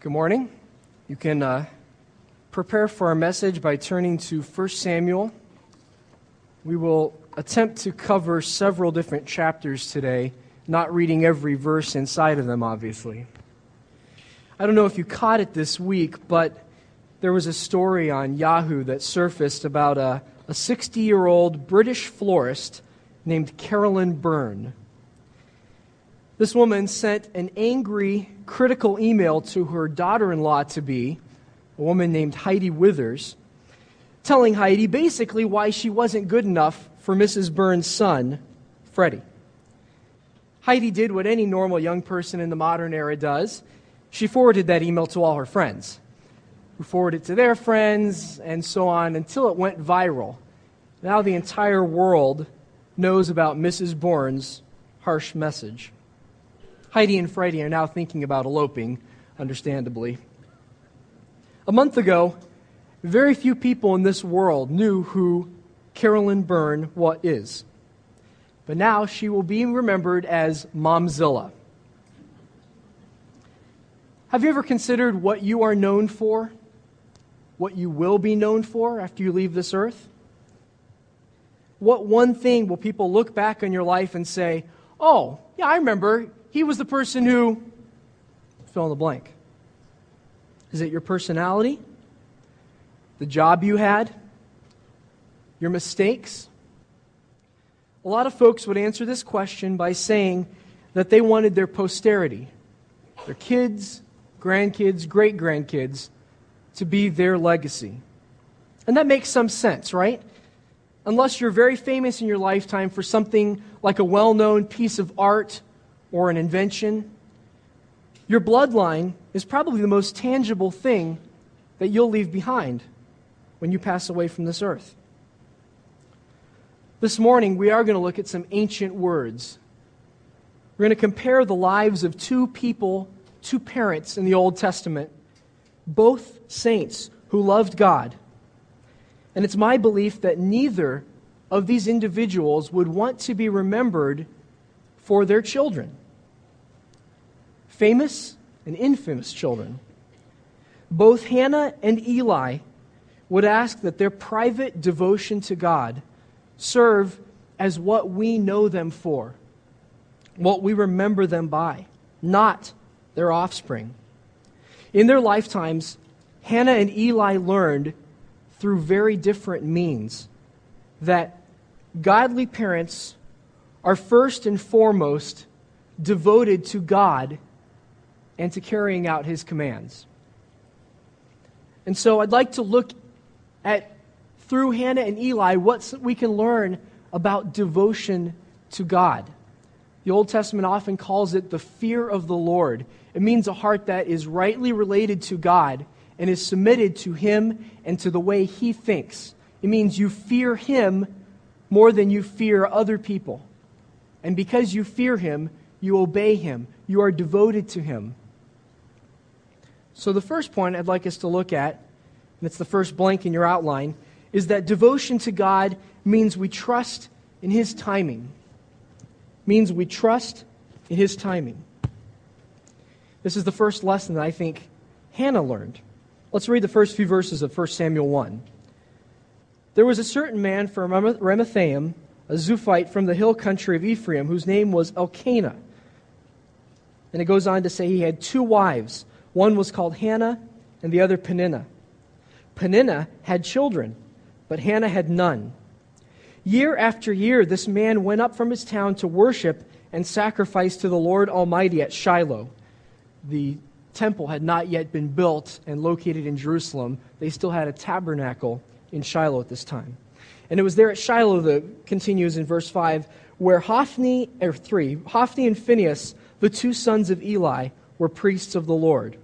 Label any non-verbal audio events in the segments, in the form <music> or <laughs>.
Good morning. You can uh, prepare for our message by turning to 1 Samuel. We will attempt to cover several different chapters today, not reading every verse inside of them, obviously. I don't know if you caught it this week, but there was a story on Yahoo that surfaced about a 60 year old British florist named Carolyn Bourne. This woman sent an angry, critical email to her daughter in law to be, a woman named Heidi Withers, telling Heidi basically why she wasn't good enough for Mrs. Bourne's son, Freddie. Heidi did what any normal young person in the modern era does. She forwarded that email to all her friends, who forwarded it to their friends, and so on until it went viral. Now the entire world knows about Mrs. Bourne's harsh message. Heidi and Freddie are now thinking about eloping, understandably. A month ago, very few people in this world knew who Carolyn Bourne what is. But now she will be remembered as Momzilla. Have you ever considered what you are known for? What you will be known for after you leave this earth? What one thing will people look back on your life and say, oh, yeah, I remember he was the person who fill in the blank. Is it your personality? The job you had? Your mistakes? A lot of folks would answer this question by saying that they wanted their posterity, their kids, grandkids, great grandkids, to be their legacy. And that makes some sense, right? Unless you're very famous in your lifetime for something like a well known piece of art or an invention, your bloodline is probably the most tangible thing that you'll leave behind when you pass away from this earth. This morning, we are going to look at some ancient words. We're going to compare the lives of two people, two parents in the Old Testament, both saints who loved God. And it's my belief that neither of these individuals would want to be remembered for their children famous and infamous children. Both Hannah and Eli would ask that their private devotion to God serve as what we know them for, what we remember them by, not their offspring. In their lifetimes, Hannah and Eli learned through very different means that godly parents are first and foremost devoted to God and to carrying out his commands. And so I'd like to look at, through Hannah and Eli, what we can learn about devotion to God. The Old Testament often calls it the fear of the Lord. It means a heart that is rightly related to God and is submitted to Him and to the way He thinks. It means you fear Him more than you fear other people. And because you fear Him, you obey Him. You are devoted to Him. So, the first point I'd like us to look at, and it's the first blank in your outline, is that devotion to God means we trust in His timing. Means we trust in His timing. This is the first lesson that I think Hannah learned. Let's read the first few verses of 1 Samuel 1. There was a certain man from Ramathaim, a Zuphite from the hill country of Ephraim, whose name was Elkanah. And it goes on to say he had two wives. One was called Hannah, and the other Peninnah. Peninnah had children, but Hannah had none. Year after year, this man went up from his town to worship and sacrifice to the Lord Almighty at Shiloh. The temple had not yet been built and located in Jerusalem. They still had a tabernacle in Shiloh at this time. And it was there at Shiloh that continues in verse 5 where Hophni, or 3, Hophni and Phinehas, the two sons of Eli, were priests of the Lord.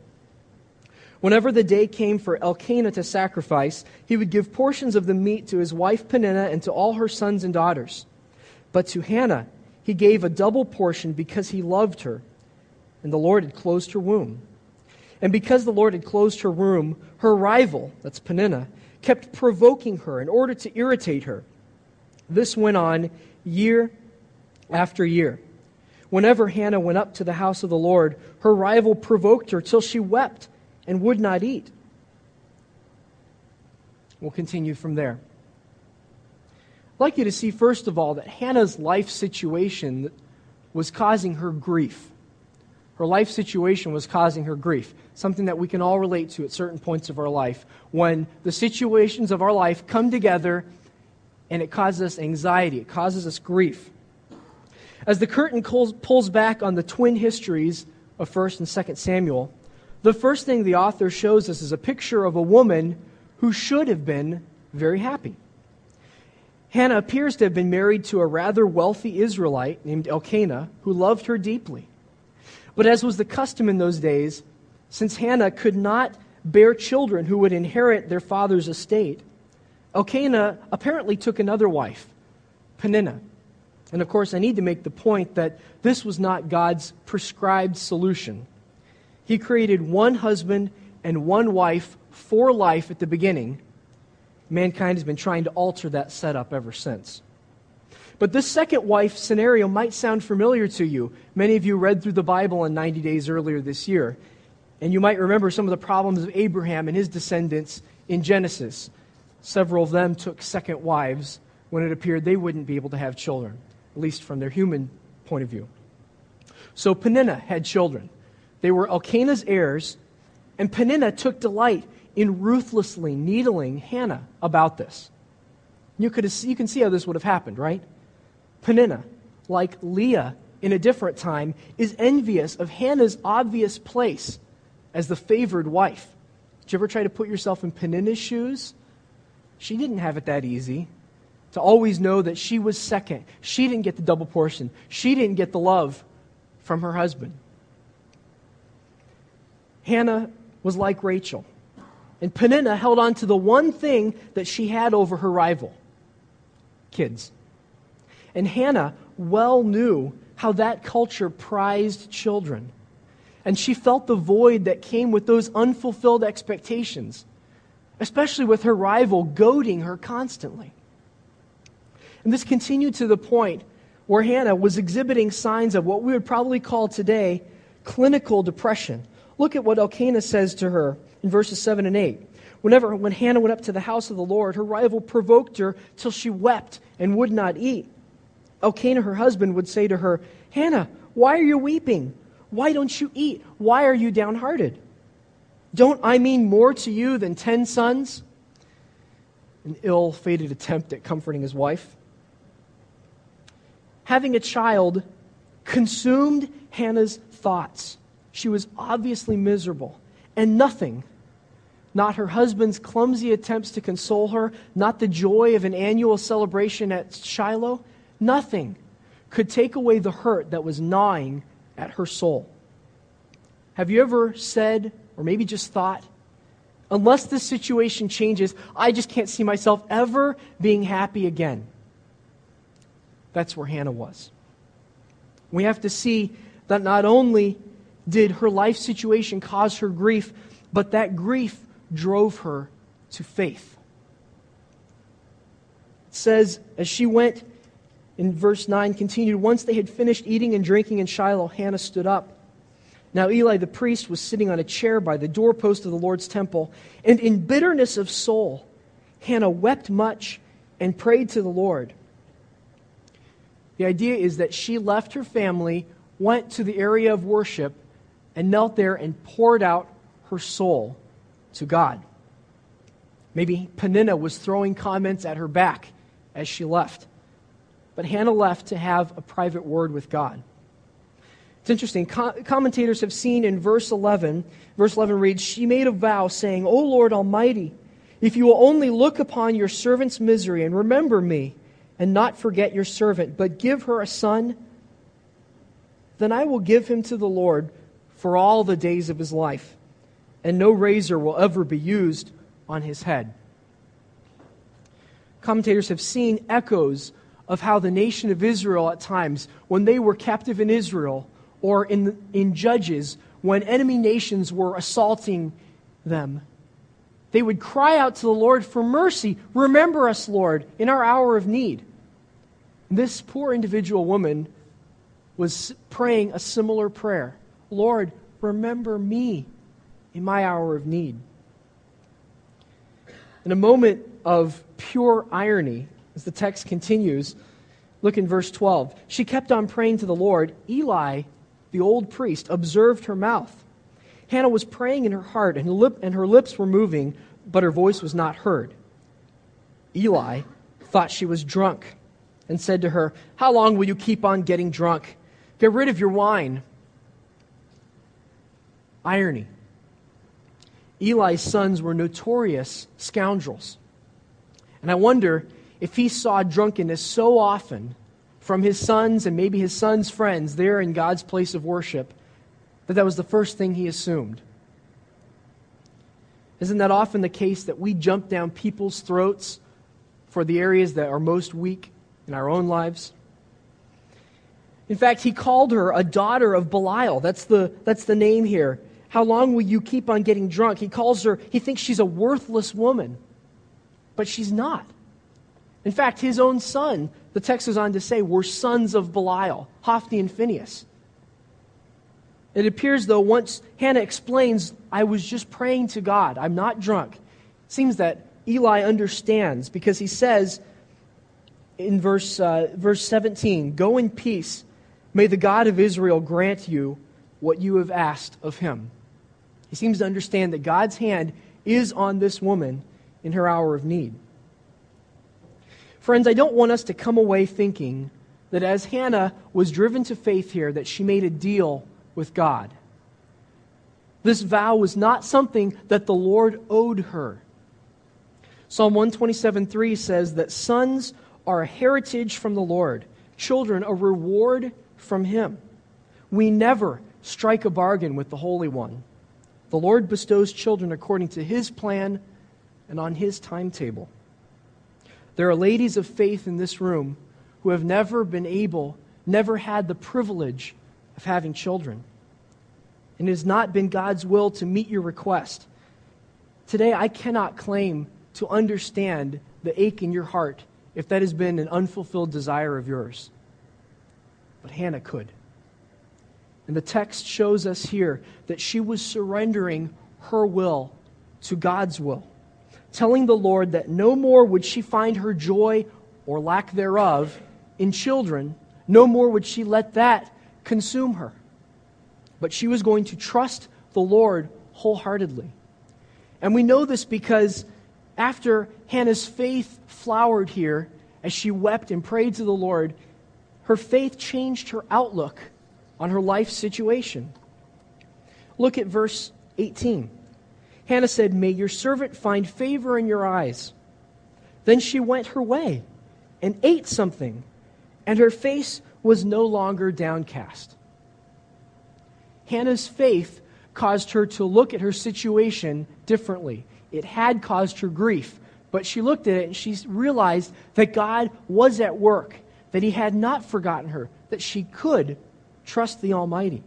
Whenever the day came for Elkanah to sacrifice, he would give portions of the meat to his wife Peninnah and to all her sons and daughters. But to Hannah he gave a double portion because he loved her, and the Lord had closed her womb. And because the Lord had closed her womb, her rival, that's Peninnah, kept provoking her in order to irritate her. This went on year after year. Whenever Hannah went up to the house of the Lord, her rival provoked her till she wept and would not eat. We'll continue from there. I'd like you to see, first of all, that Hannah's life situation was causing her grief. Her life situation was causing her grief, something that we can all relate to at certain points of our life. When the situations of our life come together and it causes us anxiety, it causes us grief. As the curtain pulls back on the twin histories of 1st and 2nd Samuel, the first thing the author shows us is a picture of a woman who should have been very happy. Hannah appears to have been married to a rather wealthy Israelite named Elkanah who loved her deeply. But as was the custom in those days, since Hannah could not bear children who would inherit their father's estate, Elkanah apparently took another wife, Peninnah. And of course, I need to make the point that this was not God's prescribed solution. He created one husband and one wife for life at the beginning. Mankind has been trying to alter that setup ever since. But this second wife scenario might sound familiar to you. Many of you read through the Bible in 90 days earlier this year. And you might remember some of the problems of Abraham and his descendants in Genesis. Several of them took second wives when it appeared they wouldn't be able to have children, at least from their human point of view. So Peninnah had children. They were Elkanah's heirs, and Peninnah took delight in ruthlessly needling Hannah about this. You, could, you can see how this would have happened, right? Peninnah, like Leah in a different time, is envious of Hannah's obvious place as the favored wife. Did you ever try to put yourself in Peninnah's shoes? She didn't have it that easy to always know that she was second. She didn't get the double portion, she didn't get the love from her husband. Hannah was like Rachel. And Peninnah held on to the one thing that she had over her rival kids. And Hannah well knew how that culture prized children. And she felt the void that came with those unfulfilled expectations, especially with her rival goading her constantly. And this continued to the point where Hannah was exhibiting signs of what we would probably call today clinical depression. Look at what Elkanah says to her in verses 7 and 8. Whenever, when Hannah went up to the house of the Lord, her rival provoked her till she wept and would not eat. Elkanah, her husband, would say to her, Hannah, why are you weeping? Why don't you eat? Why are you downhearted? Don't I mean more to you than ten sons? An ill fated attempt at comforting his wife. Having a child consumed Hannah's thoughts. She was obviously miserable, and nothing, not her husband's clumsy attempts to console her, not the joy of an annual celebration at Shiloh, Nothing could take away the hurt that was gnawing at her soul. Have you ever said, or maybe just thought, unless this situation changes, I just can't see myself ever being happy again? That's where Hannah was. We have to see that not only did her life situation cause her grief, but that grief drove her to faith. It says, as she went in verse 9 continued Once they had finished eating and drinking in Shiloh, Hannah stood up. Now Eli the priest was sitting on a chair by the doorpost of the Lord's temple, and in bitterness of soul, Hannah wept much and prayed to the Lord. The idea is that she left her family, went to the area of worship, and knelt there and poured out her soul to God. Maybe Peninnah was throwing comments at her back as she left but Hannah left to have a private word with God. It's interesting. Co- commentators have seen in verse 11, verse 11 reads, She made a vow saying, O Lord Almighty, if you will only look upon your servant's misery and remember me and not forget your servant, but give her a son, then I will give him to the Lord for all the days of his life, and no razor will ever be used on his head. Commentators have seen echoes of how the nation of Israel at times, when they were captive in Israel or in, in Judges, when enemy nations were assaulting them, they would cry out to the Lord for mercy. Remember us, Lord, in our hour of need. This poor individual woman was praying a similar prayer Lord, remember me in my hour of need. In a moment of pure irony, as the text continues, look in verse 12. She kept on praying to the Lord. Eli, the old priest, observed her mouth. Hannah was praying in her heart, and her, lip, and her lips were moving, but her voice was not heard. Eli thought she was drunk and said to her, How long will you keep on getting drunk? Get rid of your wine. Irony. Eli's sons were notorious scoundrels. And I wonder if he saw drunkenness so often from his sons and maybe his sons' friends there in God's place of worship that that was the first thing he assumed. Isn't that often the case that we jump down people's throats for the areas that are most weak in our own lives? In fact, he called her a daughter of Belial. That's the, that's the name here. How long will you keep on getting drunk? He calls her, he thinks she's a worthless woman, but she's not. In fact, his own son, the text goes on to say, were sons of Belial, Hophni and Phinehas. It appears, though, once Hannah explains, I was just praying to God, I'm not drunk, seems that Eli understands because he says in verse, uh, verse 17, Go in peace. May the God of Israel grant you what you have asked of him. He seems to understand that God's hand is on this woman in her hour of need. Friends, I don't want us to come away thinking that as Hannah was driven to faith here, that she made a deal with God. This vow was not something that the Lord owed her. Psalm 127:3 says that sons are a heritage from the Lord, children a reward from him. We never strike a bargain with the Holy One. The Lord bestows children according to his plan and on his timetable. There are ladies of faith in this room who have never been able, never had the privilege of having children. And it has not been God's will to meet your request. Today, I cannot claim to understand the ache in your heart if that has been an unfulfilled desire of yours. But Hannah could. And the text shows us here that she was surrendering her will to God's will, telling the Lord that no more would she find her joy or lack thereof in children, no more would she let that consume her. But she was going to trust the Lord wholeheartedly. And we know this because after Hannah's faith flowered here, as she wept and prayed to the Lord, her faith changed her outlook on her life situation. Look at verse 18. Hannah said, May your servant find favor in your eyes. Then she went her way and ate something, and her face was no longer downcast. Hannah's faith caused her to look at her situation differently. It had caused her grief, but she looked at it and she realized that God was at work, that He had not forgotten her, that she could trust the Almighty.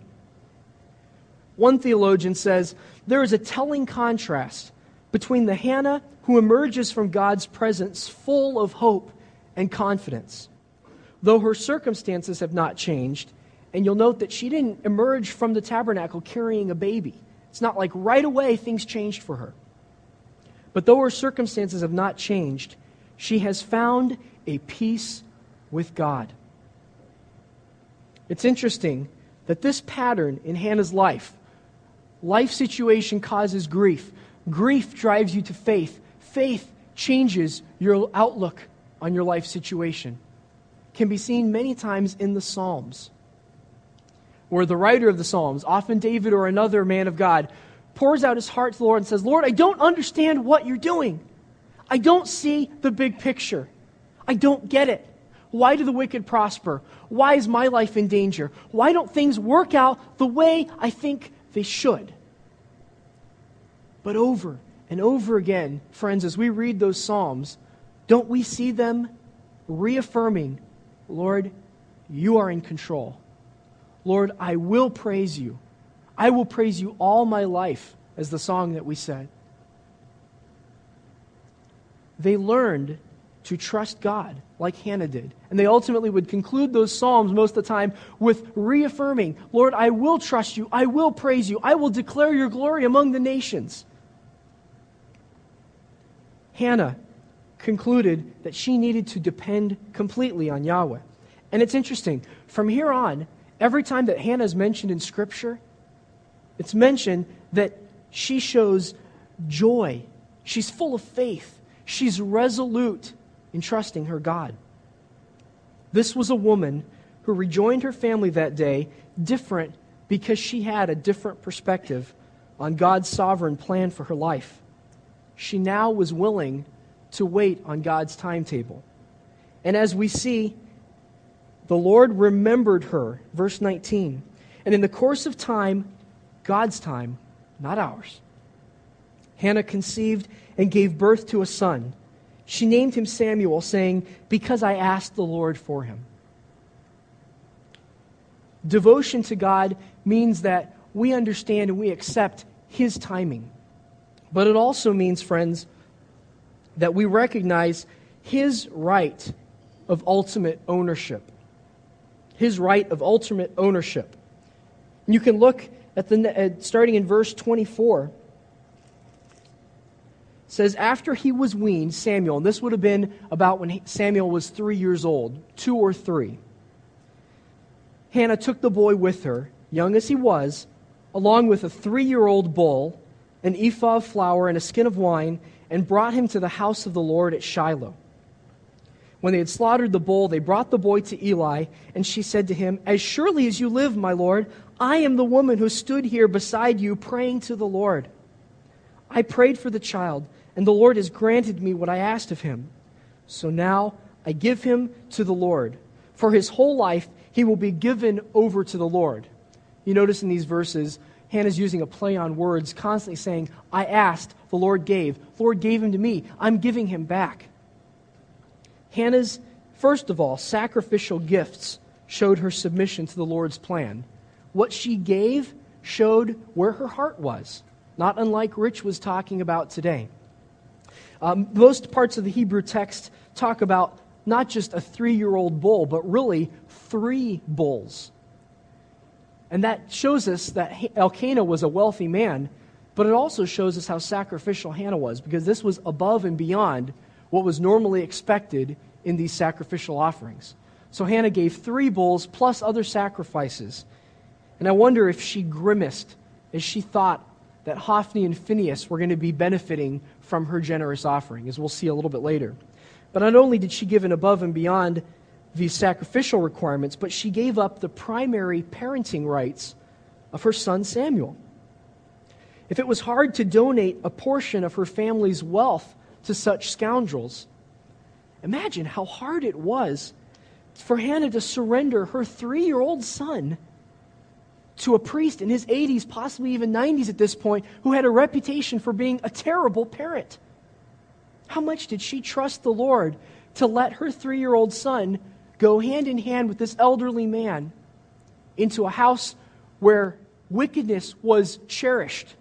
One theologian says there is a telling contrast between the Hannah who emerges from God's presence full of hope and confidence. Though her circumstances have not changed, and you'll note that she didn't emerge from the tabernacle carrying a baby. It's not like right away things changed for her. But though her circumstances have not changed, she has found a peace with God. It's interesting that this pattern in Hannah's life, life situation causes grief. Grief drives you to faith. Faith changes your outlook on your life situation. Can be seen many times in the Psalms, where the writer of the Psalms, often David or another man of God, pours out his heart to the Lord and says, Lord, I don't understand what you're doing. I don't see the big picture. I don't get it. Why do the wicked prosper? Why is my life in danger? Why don't things work out the way I think they should? But over and over again, friends, as we read those Psalms, don't we see them reaffirming, Lord, you are in control. Lord, I will praise you. I will praise you all my life, as the song that we said. They learned to trust God like Hannah did. And they ultimately would conclude those Psalms most of the time with reaffirming, Lord, I will trust you. I will praise you. I will declare your glory among the nations. Hannah concluded that she needed to depend completely on Yahweh. And it's interesting. From here on, every time that Hannah is mentioned in Scripture, it's mentioned that she shows joy. She's full of faith. She's resolute in trusting her God. This was a woman who rejoined her family that day different because she had a different perspective on God's sovereign plan for her life. She now was willing to wait on God's timetable. And as we see, the Lord remembered her, verse 19. And in the course of time, God's time, not ours, Hannah conceived and gave birth to a son. She named him Samuel, saying, Because I asked the Lord for him. Devotion to God means that we understand and we accept his timing. But it also means, friends, that we recognize his right of ultimate ownership. His right of ultimate ownership. You can look at the at, starting in verse 24 says, After he was weaned, Samuel, and this would have been about when Samuel was three years old, two or three, Hannah took the boy with her, young as he was, along with a three year old bull, an ephah of flour, and a skin of wine, and brought him to the house of the Lord at Shiloh. When they had slaughtered the bull, they brought the boy to Eli, and she said to him, As surely as you live, my Lord, I am the woman who stood here beside you praying to the Lord. I prayed for the child and the Lord has granted me what I asked of him. So now I give him to the Lord. For his whole life, he will be given over to the Lord. You notice in these verses, Hannah's using a play on words, constantly saying, I asked, the Lord gave. The Lord gave him to me. I'm giving him back. Hannah's, first of all, sacrificial gifts showed her submission to the Lord's plan. What she gave showed where her heart was, not unlike Rich was talking about today. Um, most parts of the Hebrew text talk about not just a three year old bull, but really three bulls. And that shows us that Elkanah was a wealthy man, but it also shows us how sacrificial Hannah was, because this was above and beyond what was normally expected in these sacrificial offerings. So Hannah gave three bulls plus other sacrifices. And I wonder if she grimaced as she thought that Hophni and Phinehas were going to be benefiting from her generous offering, as we'll see a little bit later. But not only did she give an above and beyond the sacrificial requirements, but she gave up the primary parenting rights of her son Samuel. If it was hard to donate a portion of her family's wealth to such scoundrels, imagine how hard it was for Hannah to surrender her three year old son to a priest in his 80s, possibly even 90s at this point, who had a reputation for being a terrible parent. How much did she trust the Lord to let her three year old son go hand in hand with this elderly man into a house where wickedness was cherished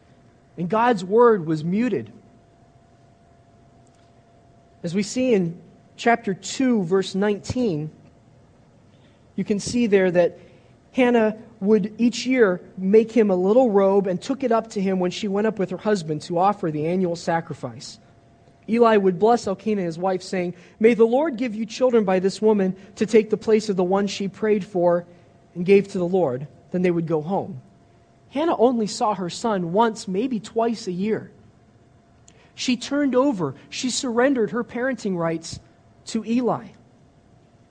and God's word was muted? As we see in chapter 2, verse 19, you can see there that Hannah would each year make him a little robe and took it up to him when she went up with her husband to offer the annual sacrifice. Eli would bless Elkanah, his wife, saying, May the Lord give you children by this woman to take the place of the one she prayed for and gave to the Lord. Then they would go home. Hannah only saw her son once, maybe twice a year. She turned over, she surrendered her parenting rights to Eli.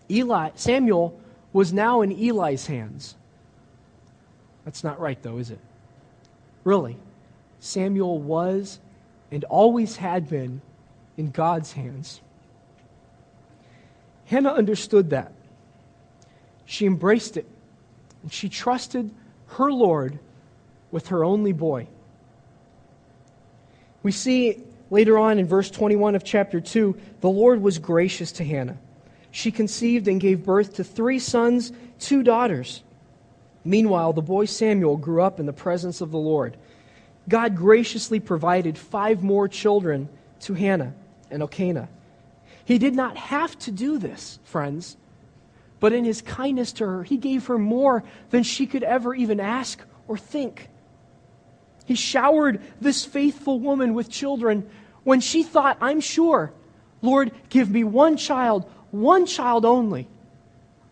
Eli, Samuel was now in Eli's hands. That's not right, though, is it? Really, Samuel was and always had been in God's hands. Hannah understood that. She embraced it, and she trusted her Lord with her only boy. We see later on in verse 21 of chapter 2 the Lord was gracious to Hannah. She conceived and gave birth to three sons, two daughters. Meanwhile, the boy Samuel grew up in the presence of the Lord. God graciously provided five more children to Hannah and Elkanah. He did not have to do this, friends. But in his kindness to her, he gave her more than she could ever even ask or think. He showered this faithful woman with children when she thought, I'm sure, Lord, give me one child, one child only.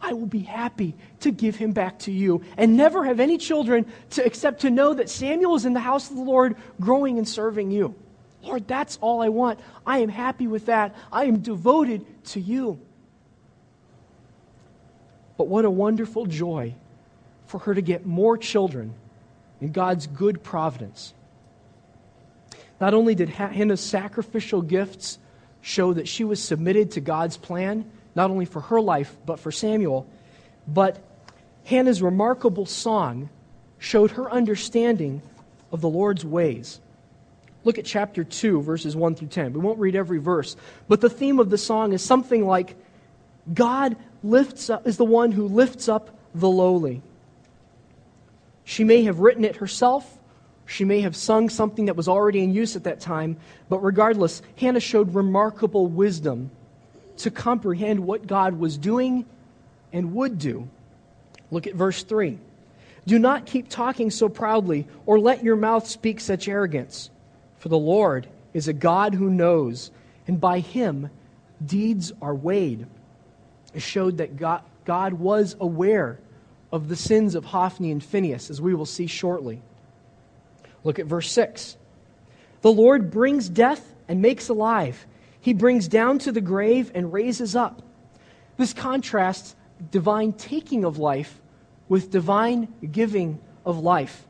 I will be happy to give him back to you and never have any children to, except to know that Samuel is in the house of the Lord growing and serving you. Lord, that's all I want. I am happy with that. I am devoted to you. But what a wonderful joy for her to get more children in God's good providence. Not only did Hannah's sacrificial gifts show that she was submitted to God's plan, not only for her life, but for Samuel, but Hannah's remarkable song showed her understanding of the Lord's ways. Look at chapter 2, verses 1 through 10. We won't read every verse, but the theme of the song is something like God lifts up, is the one who lifts up the lowly. She may have written it herself. She may have sung something that was already in use at that time. But regardless, Hannah showed remarkable wisdom to comprehend what God was doing and would do. Look at verse 3. Do not keep talking so proudly, or let your mouth speak such arrogance. For the Lord is a God who knows, and by him deeds are weighed It showed that God, God was aware of the sins of Hophni and Phinehas, as we will see shortly. Look at verse 6. The Lord brings death and makes alive. He brings down to the grave and raises up. This contrasts divine taking of life with divine giving of life.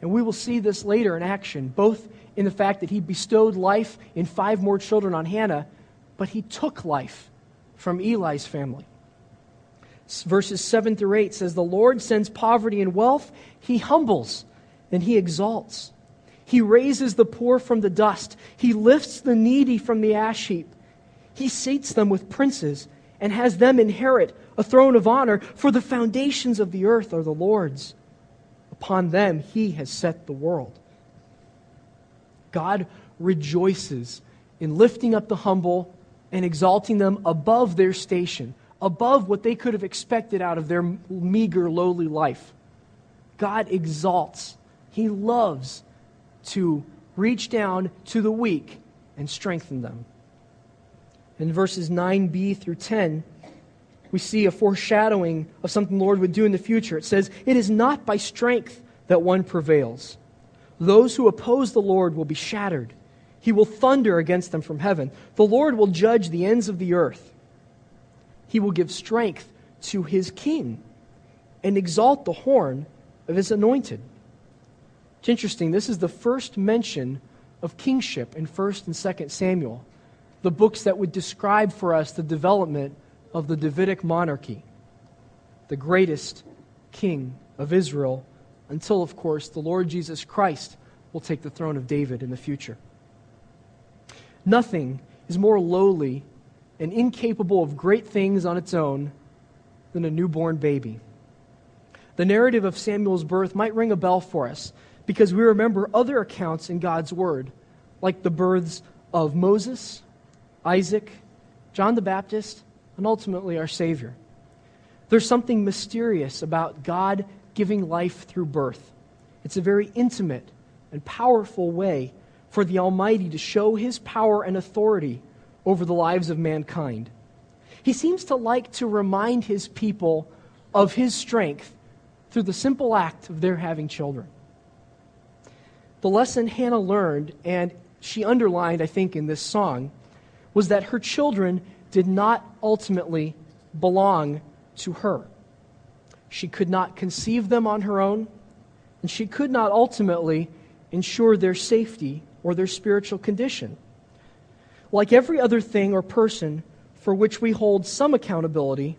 And we will see this later in action, both in the fact that he bestowed life in five more children on Hannah, but he took life from Eli's family. Verses 7 through 8 says, The Lord sends poverty and wealth, he humbles, and he exalts. He raises the poor from the dust, he lifts the needy from the ash heap. He sates them with princes and has them inherit a throne of honor, for the foundations of the earth are the Lord's. Upon them he has set the world. God rejoices in lifting up the humble and exalting them above their station above what they could have expected out of their meager, lowly life. God exalts, He loves to reach down to the weak and strengthen them. In verses 9b through 10, we see a foreshadowing of something the Lord would do in the future. It says, It is not by strength that one prevails. Those who oppose the Lord will be shattered. He will thunder against them from heaven. The Lord will judge the ends of the earth. He will give strength to his king and exalt the horn of his anointed. It's interesting. This is the first mention of kingship in 1st and 2nd Samuel, the books that would describe for us the development of the Davidic monarchy, the greatest king of Israel, until, of course, the Lord Jesus Christ will take the throne of David in the future. Nothing is more lowly and incapable of great things on its own than a newborn baby. The narrative of Samuel's birth might ring a bell for us because we remember other accounts in God's Word, like the births of Moses, Isaac, John the Baptist, and ultimately our Savior. There's something mysterious about God giving life through birth. It's a very intimate and powerful way for the Almighty to show His power and authority over the lives of mankind. He seems to like to remind his people of his strength through the simple act of their having children. The lesson Hannah learned, and she underlined, I think, in this song, was that her children did not ultimately belong to her. She could not conceive them on her own, and she could not ultimately ensure their safety or their spiritual condition. Like every other thing or person for which we hold some accountability,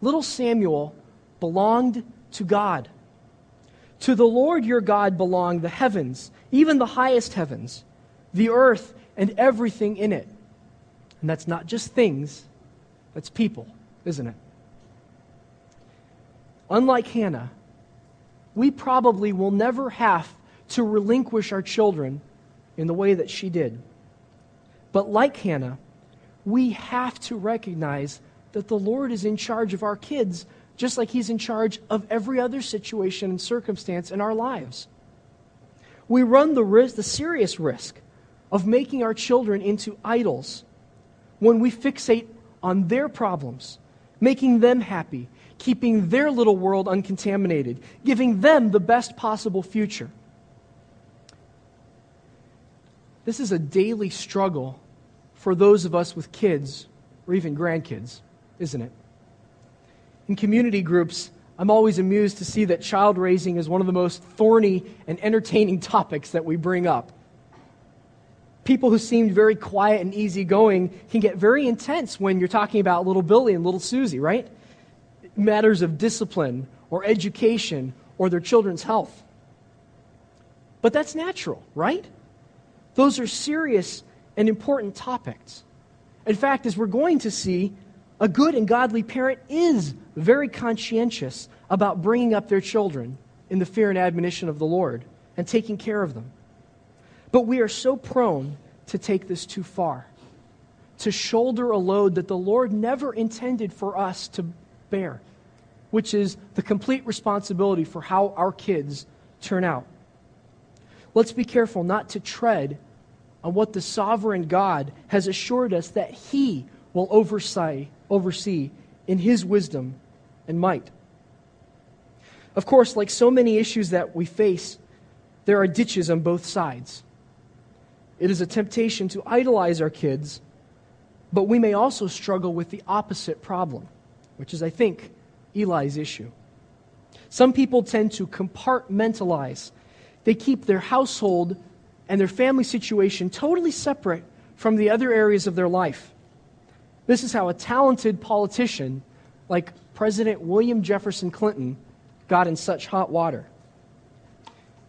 little Samuel belonged to God. To the Lord your God belong the heavens, even the highest heavens, the earth, and everything in it. And that's not just things, that's people, isn't it? Unlike Hannah, we probably will never have to relinquish our children in the way that she did. But like Hannah, we have to recognize that the Lord is in charge of our kids, just like He's in charge of every other situation and circumstance in our lives. We run the risk, the serious risk, of making our children into idols when we fixate on their problems, making them happy, keeping their little world uncontaminated, giving them the best possible future. This is a daily struggle for those of us with kids or even grandkids, isn't it? In community groups, I'm always amused to see that child raising is one of the most thorny and entertaining <laughs> topics that we bring up. People who seemed very quiet and easygoing can get very intense when you're talking about little Billy and little Susie, right? Matters of discipline or education or their children's health. But that's natural, right? Those are serious and important topics. In fact, as we're going to see, a good and godly parent is very conscientious about bringing up their children in the fear and admonition of the Lord and taking care of them. But we are so prone to take this too far, to shoulder a load that the Lord never intended for us to bear, which is the complete responsibility for how our kids turn out. Let's be careful not to tread on what the sovereign God has assured us that He will oversee, oversee in His wisdom and might. Of course, like so many issues that we face, there are ditches on both sides. It is a temptation to idolize our kids, but we may also struggle with the opposite problem, which is, I think, Eli's issue. Some people tend to compartmentalize. They keep their household and their family situation totally separate from the other areas of their life. This is how a talented politician like President William Jefferson Clinton got in such hot water.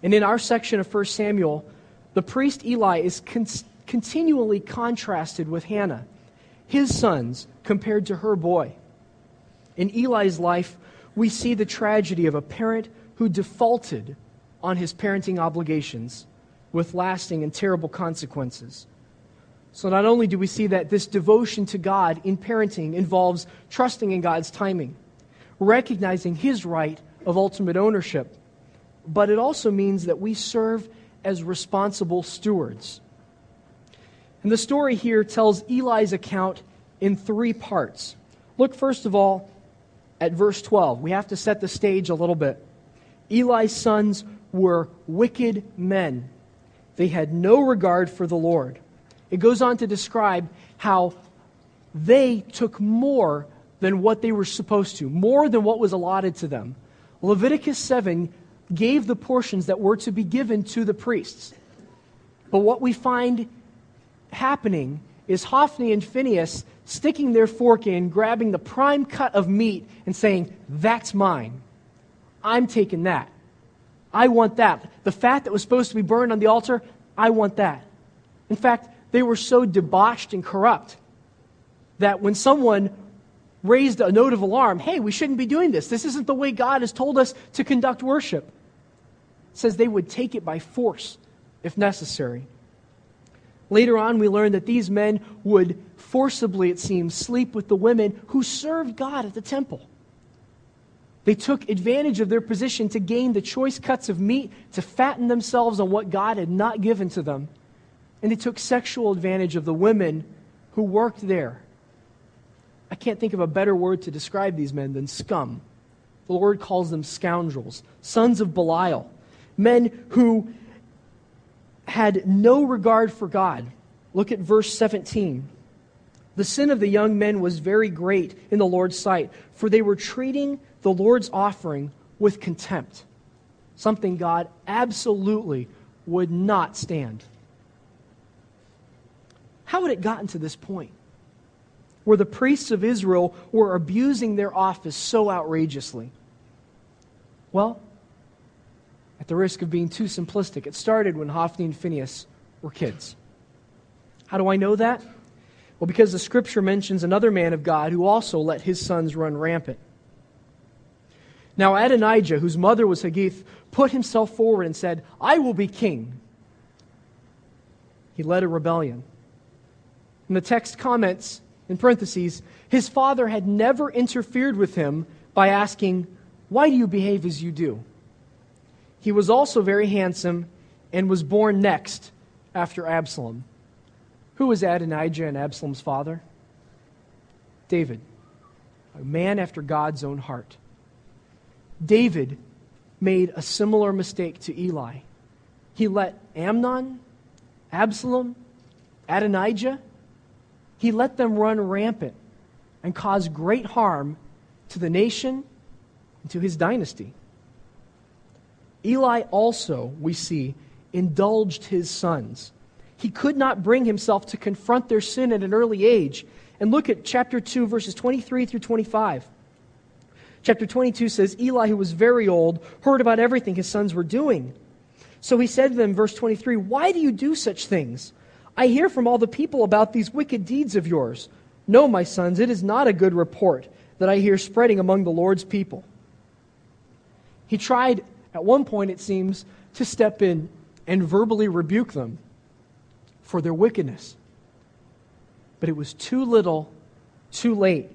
And in our section of 1 Samuel, the priest Eli is con- continually contrasted with Hannah, his sons, compared to her boy. In Eli's life, we see the tragedy of a parent who defaulted on his parenting obligations with lasting and terrible consequences. So, not only do we see that this devotion to God in parenting involves trusting in God's timing, recognizing His right of ultimate ownership, but it also means that we serve as responsible stewards. And the story here tells Eli's account in three parts. Look, first of all, at verse 12. We have to set the stage a little bit. Eli's sons were wicked men. They had no regard for the Lord. It goes on to describe how they took more than what they were supposed to, more than what was allotted to them. Leviticus 7 gave the portions that were to be given to the priests. But what we find happening is Hophni and Phinehas sticking their fork in, grabbing the prime cut of meat, and saying, That's mine. I'm taking that. I want that. The fat that was supposed to be burned on the altar, I want that. In fact, they were so debauched and corrupt that when someone raised a note of alarm, hey, we shouldn't be doing this. This isn't the way God has told us to conduct worship. It says they would take it by force if necessary. Later on, we learn that these men would forcibly, it seems, sleep with the women who served God at the temple. They took advantage of their position to gain the choice cuts of meat to fatten themselves on what God had not given to them. And they took sexual advantage of the women who worked there. I can't think of a better word to describe these men than scum. The Lord calls them scoundrels, sons of Belial, men who had no regard for God. Look at verse 17. The sin of the young men was very great in the Lord's sight, for they were treating the Lord's offering with contempt, something God absolutely would not stand. How had it gotten to this point? Where the priests of Israel were abusing their office so outrageously? Well, at the risk of being too simplistic, it started when Hophni and Phinehas were kids. How do I know that? Well, because the scripture mentions another man of God who also let his sons run rampant. Now Adonijah, whose mother was Haggith, put himself forward and said, I will be king. He led a rebellion. And the text comments, in parentheses, his father had never interfered with him by asking, Why do you behave as you do? He was also very handsome and was born next after Absalom. Who was Adonijah and Absalom's father? David, a man after God's own heart. David made a similar mistake to Eli. He let Amnon, Absalom, Adonijah, he let them run rampant and cause great harm to the nation and to his dynasty. Eli also, we see, indulged his sons. He could not bring himself to confront their sin at an early age. And look at chapter 2, verses 23 through 25. Chapter 22 says, Eli, who was very old, heard about everything his sons were doing. So he said to them, verse 23, Why do you do such things? I hear from all the people about these wicked deeds of yours. No, my sons, it is not a good report that I hear spreading among the Lord's people. He tried, at one point, it seems, to step in and verbally rebuke them for their wickedness. But it was too little, too late.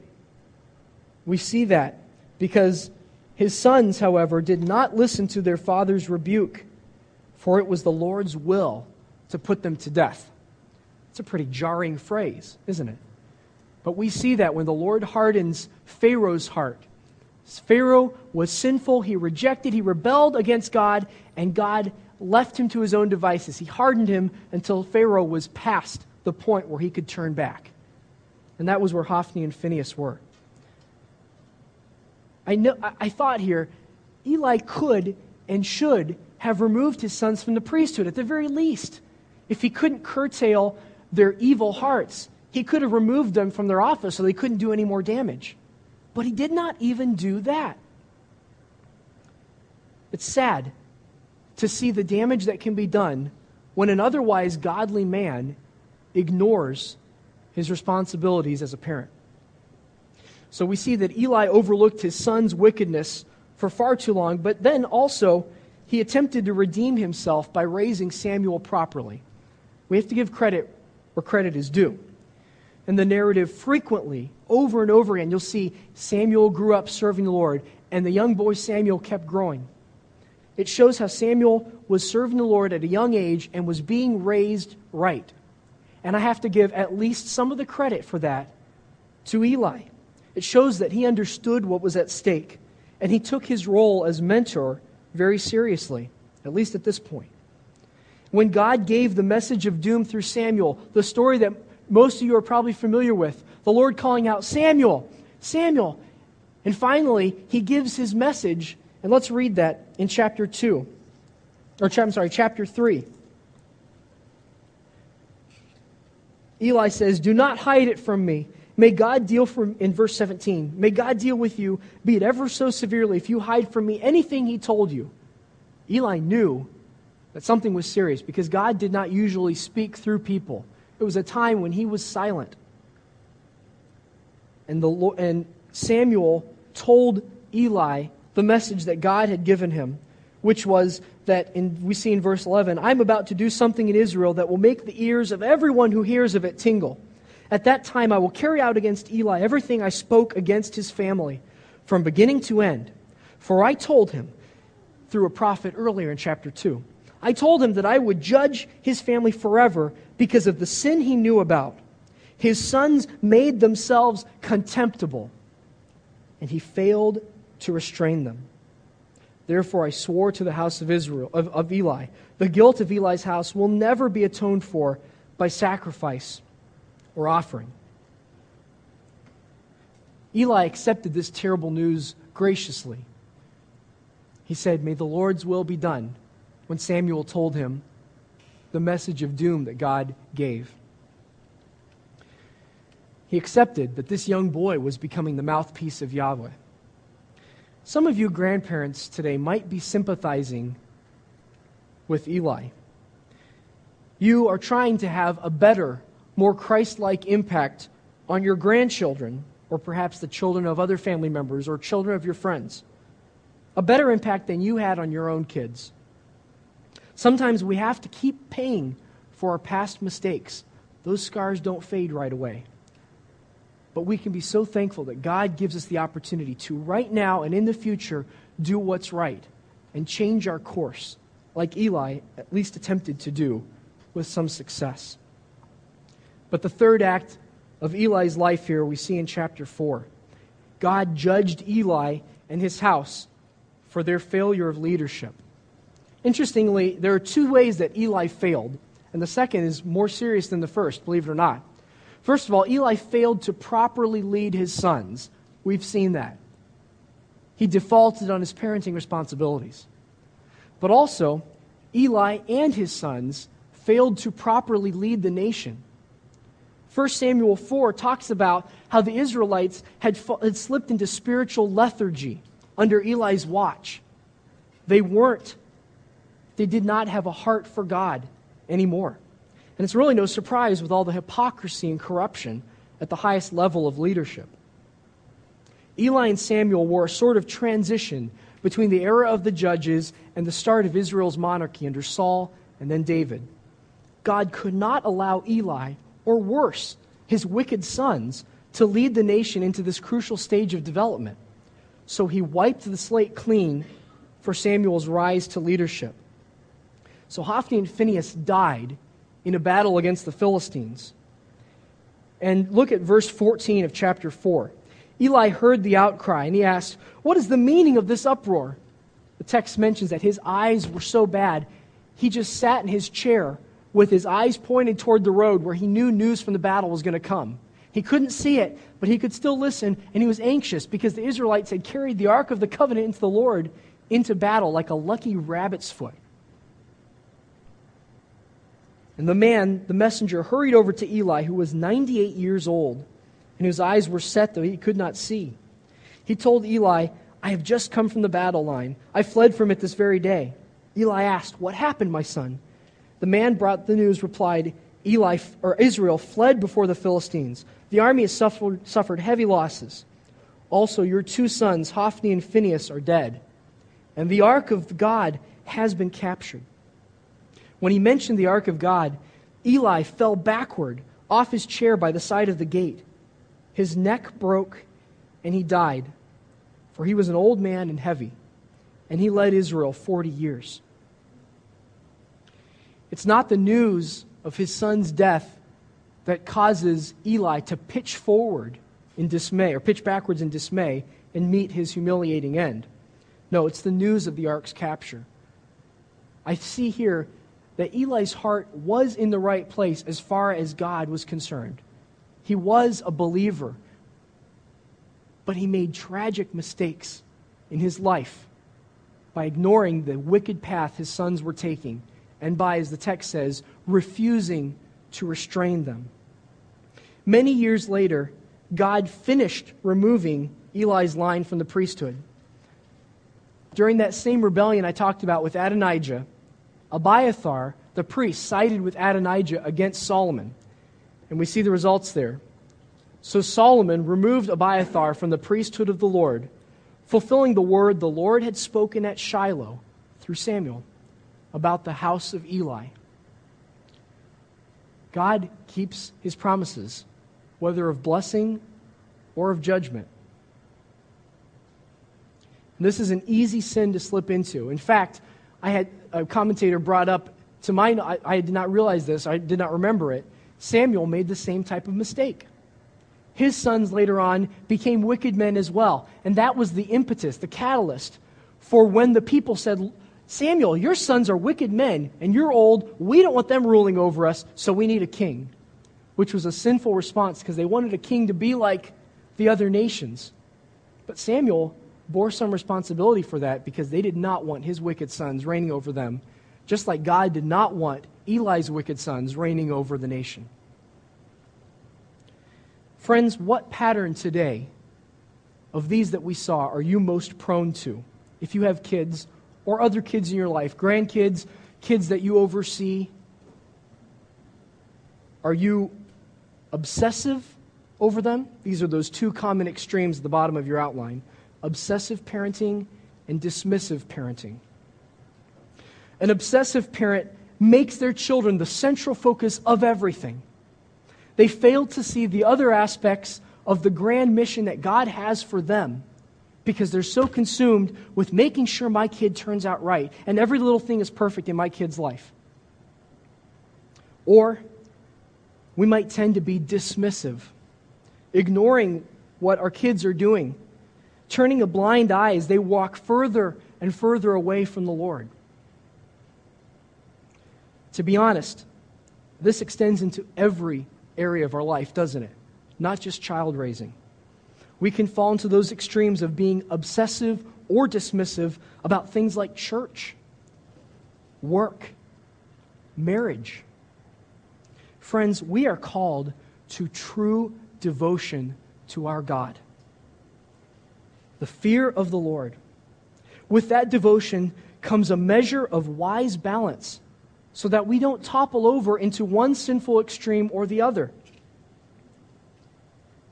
We see that because his sons, however, did not listen to their father's rebuke, for it was the Lord's will to put them to death. It's a pretty jarring phrase, isn't it? But we see that when the Lord hardens Pharaoh's heart. Pharaoh was sinful, he rejected, he rebelled against God, and God left him to his own devices. He hardened him until Pharaoh was past the point where he could turn back. And that was where Hophni and Phinehas were. I, know, I thought here, Eli could and should have removed his sons from the priesthood at the very least. If he couldn't curtail their evil hearts, he could have removed them from their office so they couldn't do any more damage. But he did not even do that. It's sad to see the damage that can be done when an otherwise godly man ignores his responsibilities as a parent. So we see that Eli overlooked his son's wickedness for far too long, but then also he attempted to redeem himself by raising Samuel properly. We have to give credit where credit is due. In the narrative, frequently, over and over again, you'll see Samuel grew up serving the Lord, and the young boy Samuel kept growing. It shows how Samuel was serving the Lord at a young age and was being raised right. And I have to give at least some of the credit for that to Eli. It shows that he understood what was at stake, and he took his role as mentor very seriously, at least at this point. When God gave the message of doom through Samuel, the story that most of you are probably familiar with, the Lord calling out, Samuel, Samuel. And finally, he gives his message, and let's read that in chapter 2, or I'm sorry, chapter 3. Eli says, Do not hide it from me. May God deal from, in verse 17, may God deal with you, be it ever so severely, if you hide from me anything he told you. Eli knew that something was serious because God did not usually speak through people. It was a time when he was silent. And, the, and Samuel told Eli the message that God had given him, which was that in, we see in verse 11, I'm about to do something in Israel that will make the ears of everyone who hears of it tingle. At that time, I will carry out against Eli everything I spoke against his family from beginning to end. For I told him through a prophet earlier in chapter 2. I told him that I would judge his family forever because of the sin he knew about. His sons made themselves contemptible, and he failed to restrain them. Therefore, I swore to the house of Israel, of, of Eli, the guilt of Eli's house will never be atoned for by sacrifice or offering. Eli accepted this terrible news graciously. He said, May the Lord's will be done, when Samuel told him the message of doom that God gave. He accepted that this young boy was becoming the mouthpiece of Yahweh. Some of you grandparents today might be sympathizing with Eli. You are trying to have a better more Christ like impact on your grandchildren, or perhaps the children of other family members or children of your friends. A better impact than you had on your own kids. Sometimes we have to keep paying for our past mistakes those scars don't fade right away. But we can be so thankful that God gives us the opportunity to, right now and in the future, do what's right and change our course, like Eli at least attempted to do with some success. But the third act of Eli's life here we see in chapter 4. God judged Eli and his house for their failure of leadership. Interestingly, there are two ways that Eli failed, and the second is more serious than the first, believe it or not. First of all, Eli failed to properly lead his sons. We've seen that. He defaulted on his parenting responsibilities. But also, Eli and his sons failed to properly lead the nation. 1 Samuel 4 talks about how the Israelites had, had slipped into spiritual lethargy under Eli's watch. They weren't, they did not have a heart for God anymore. And it's really no surprise with all the hypocrisy and corruption at the highest level of leadership. Eli and Samuel were a sort of transition between the era of the judges and the start of Israel's monarchy under Saul and then David. God could not allow Eli, or worse, his wicked sons, to lead the nation into this crucial stage of development. So he wiped the slate clean for Samuel's rise to leadership. So Hophni and Phinehas died in a battle against the Philistines. And look at verse 14 of chapter 4. Eli heard the outcry and he asked, What is the meaning of this uproar? The text mentions that his eyes were so bad, he just sat in his chair with his eyes pointed toward the road where he knew news from the battle was going to come. He couldn't see it, but he could still listen, and he was anxious because the Israelites had carried the Ark of the Covenant into the Lord into battle like a lucky rabbit's foot. And the man, the messenger, hurried over to Eli, who was 98 years old, and whose eyes were set though he could not see. He told Eli, I have just come from the battle line. I fled from it this very day. Eli asked, What happened, my son? The man brought the news, replied, Eli or Israel fled before the Philistines. The army has suffered, suffered heavy losses. Also, your two sons, Hophni and Phinehas, are dead, and the ark of God has been captured. When he mentioned the ark of God, Eli fell backward off his chair by the side of the gate. His neck broke, and he died, for he was an old man and heavy, and he led Israel 40 years. It's not the news of his son's death that causes Eli to pitch forward in dismay, or pitch backwards in dismay, and meet his humiliating end. No, it's the news of the ark's capture. I see here that Eli's heart was in the right place as far as God was concerned. He was a believer, but he made tragic mistakes in his life by ignoring the wicked path his sons were taking and by, as the text says, refusing to restrain them. Many years later, God finished removing Eli's line from the priesthood. During that same rebellion I talked about with Adonijah, Abiathar, the priest, sided with Adonijah against Solomon. And we see the results there. So Solomon removed Abiathar from the priesthood of the Lord, fulfilling the word the Lord had spoken at Shiloh through Samuel about the house of Eli. God keeps his promises, whether of blessing or of judgment. This is an easy sin to slip into. In fact, I had a commentator brought up to mind, I, I did not realize this, I did not remember it. Samuel made the same type of mistake. His sons later on became wicked men as well. And that was the impetus, the catalyst for when the people said, Samuel, your sons are wicked men, and you're old. We don't want them ruling over us, so we need a king. Which was a sinful response because they wanted a king to be like the other nations. But Samuel bore some responsibility for that because they did not want his wicked sons reigning over them, just like God did not want Eli's wicked sons reigning over the nation. Friends, what pattern today of these that we saw are you most prone to? If you have kids, or other kids in your life, grandkids, kids that you oversee? Are you obsessive over them? These are those two common extremes at the bottom of your outline obsessive parenting and dismissive parenting. An obsessive parent makes their children the central focus of everything. They fail to see the other aspects of the grand mission that God has for them because they're so consumed with making sure my kid turns out right and every little thing is perfect in my kid's life. Or we might tend to be dismissive, ignoring what our kids are doing, turning a blind eye as they walk further and further away from the Lord. To be honest, this extends into every area of our life, doesn't it? Not just child raising. We can fall into those extremes of being obsessive or dismissive about things like church, work, marriage. Friends, we are called to true devotion to our God. The fear of the Lord. With that devotion comes a measure of wise balance so that we don't topple over into one sinful extreme or the other.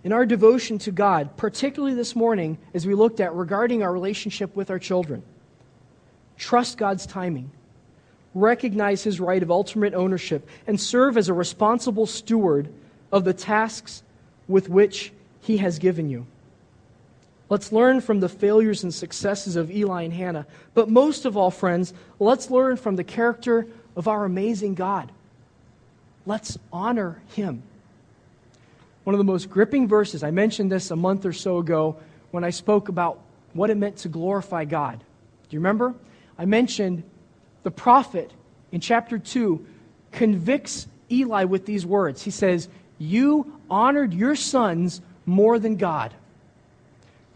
In our devotion to God, particularly this morning, as we looked at regarding our relationship with our children, trust God's timing, recognize His right of ultimate ownership, and serve as a responsible steward of the tasks with which He has given you. Let's learn from the failures and successes of Eli and Hannah. But most of all, friends, let's learn from the character of our amazing God. Let's honor him. One of the most gripping verses, I mentioned this a month or so ago when I spoke about what it meant to glorify God. Do you remember? I mentioned the prophet in chapter 2 convicts Eli with these words. He says, You honored your sons more than God.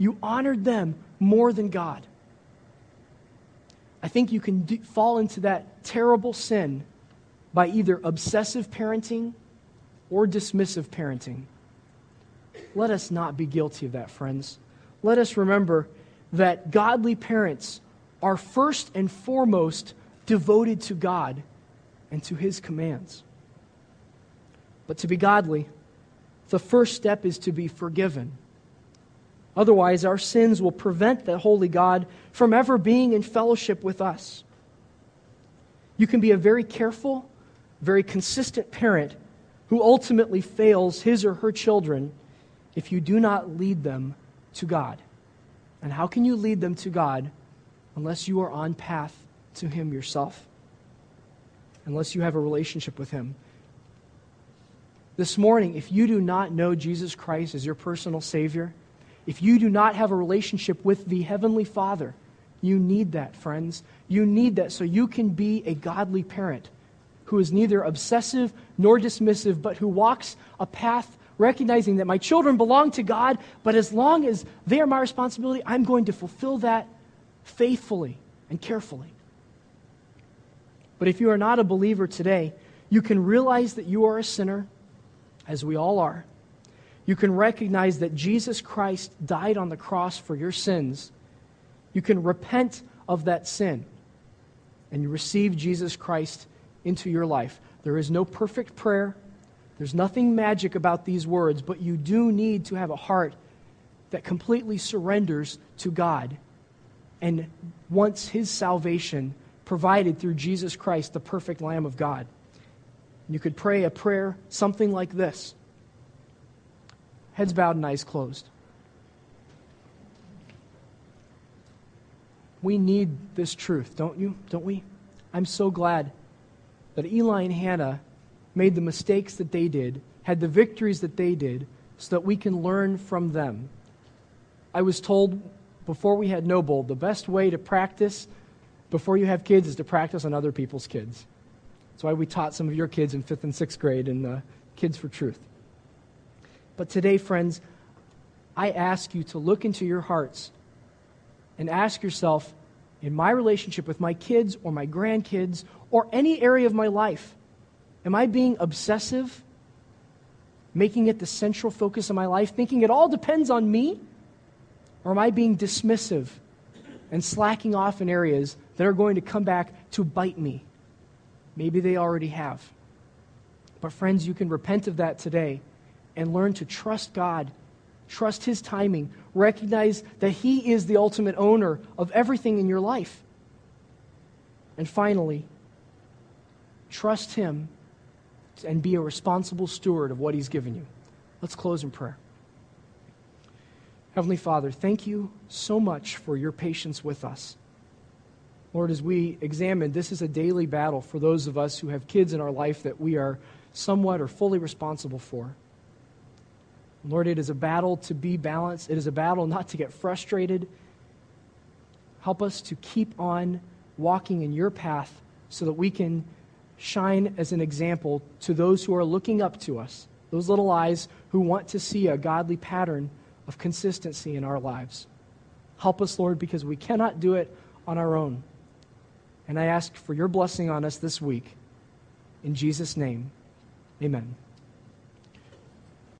You honored them more than God. I think you can do, fall into that terrible sin by either obsessive parenting or dismissive parenting. Let us not be guilty of that, friends. Let us remember that godly parents are first and foremost devoted to God and to His commands. But to be godly, the first step is to be forgiven. Otherwise, our sins will prevent the holy God from ever being in fellowship with us. You can be a very careful, very consistent parent who ultimately fails his or her children if you do not lead them to God. And how can you lead them to God unless you are on path to him yourself? Unless you have a relationship with him. This morning, if you do not know Jesus Christ as your personal Savior, if you do not have a relationship with the Heavenly Father, you need that, friends. You need that so you can be a godly parent who is neither obsessive nor dismissive, but who walks a path recognizing that my children belong to God, but as long as they are my responsibility, I'm going to fulfill that faithfully and carefully. But if you are not a believer today, you can realize that you are a sinner, as we all are, you can recognize that Jesus Christ died on the cross for your sins. You can repent of that sin and you receive Jesus Christ into your life. There is no perfect prayer. There's nothing magic about these words, but you do need to have a heart that completely surrenders to God and wants His salvation provided through Jesus Christ, the perfect Lamb of God. You could pray a prayer something like this Heads bowed and eyes closed. We need this truth, don't you? Don't we? I'm so glad that Eli and Hannah made the mistakes that they did, had the victories that they did, so that we can learn from them. I was told before we had Noble, the best way to practice before you have kids is to practice on other people's kids. That's why we taught some of your kids in fifth and sixth grade in uh, Kids for Truth. But today, friends, I ask you to look into your hearts and ask yourself in my relationship with my kids or my grandkids or any area of my life, am I being obsessive, making it the central focus of my life, thinking it all depends on me? Or am I being dismissive and slacking off in areas that are going to come back to bite me? Maybe they already have. But, friends, you can repent of that today and learn to trust God, trust His timing, recognize that He is the ultimate owner of everything in your life. And finally, trust Him and be a responsible steward of what He's given you. Let's close in prayer. Heavenly Father, thank you so much for your patience with us. Lord, as we examine, this is a daily battle for those of us who have kids in our life that we are somewhat or fully responsible for. Lord, it is a battle to be balanced. It is a battle not to get frustrated. Help us to keep on walking in your path so that we can shine as an example to those who are looking up to us, those little eyes who want to see a godly pattern of consistency in our lives. Help us, Lord, because we cannot do it on our own. And I ask for your blessing on us this week. In Jesus' name, amen.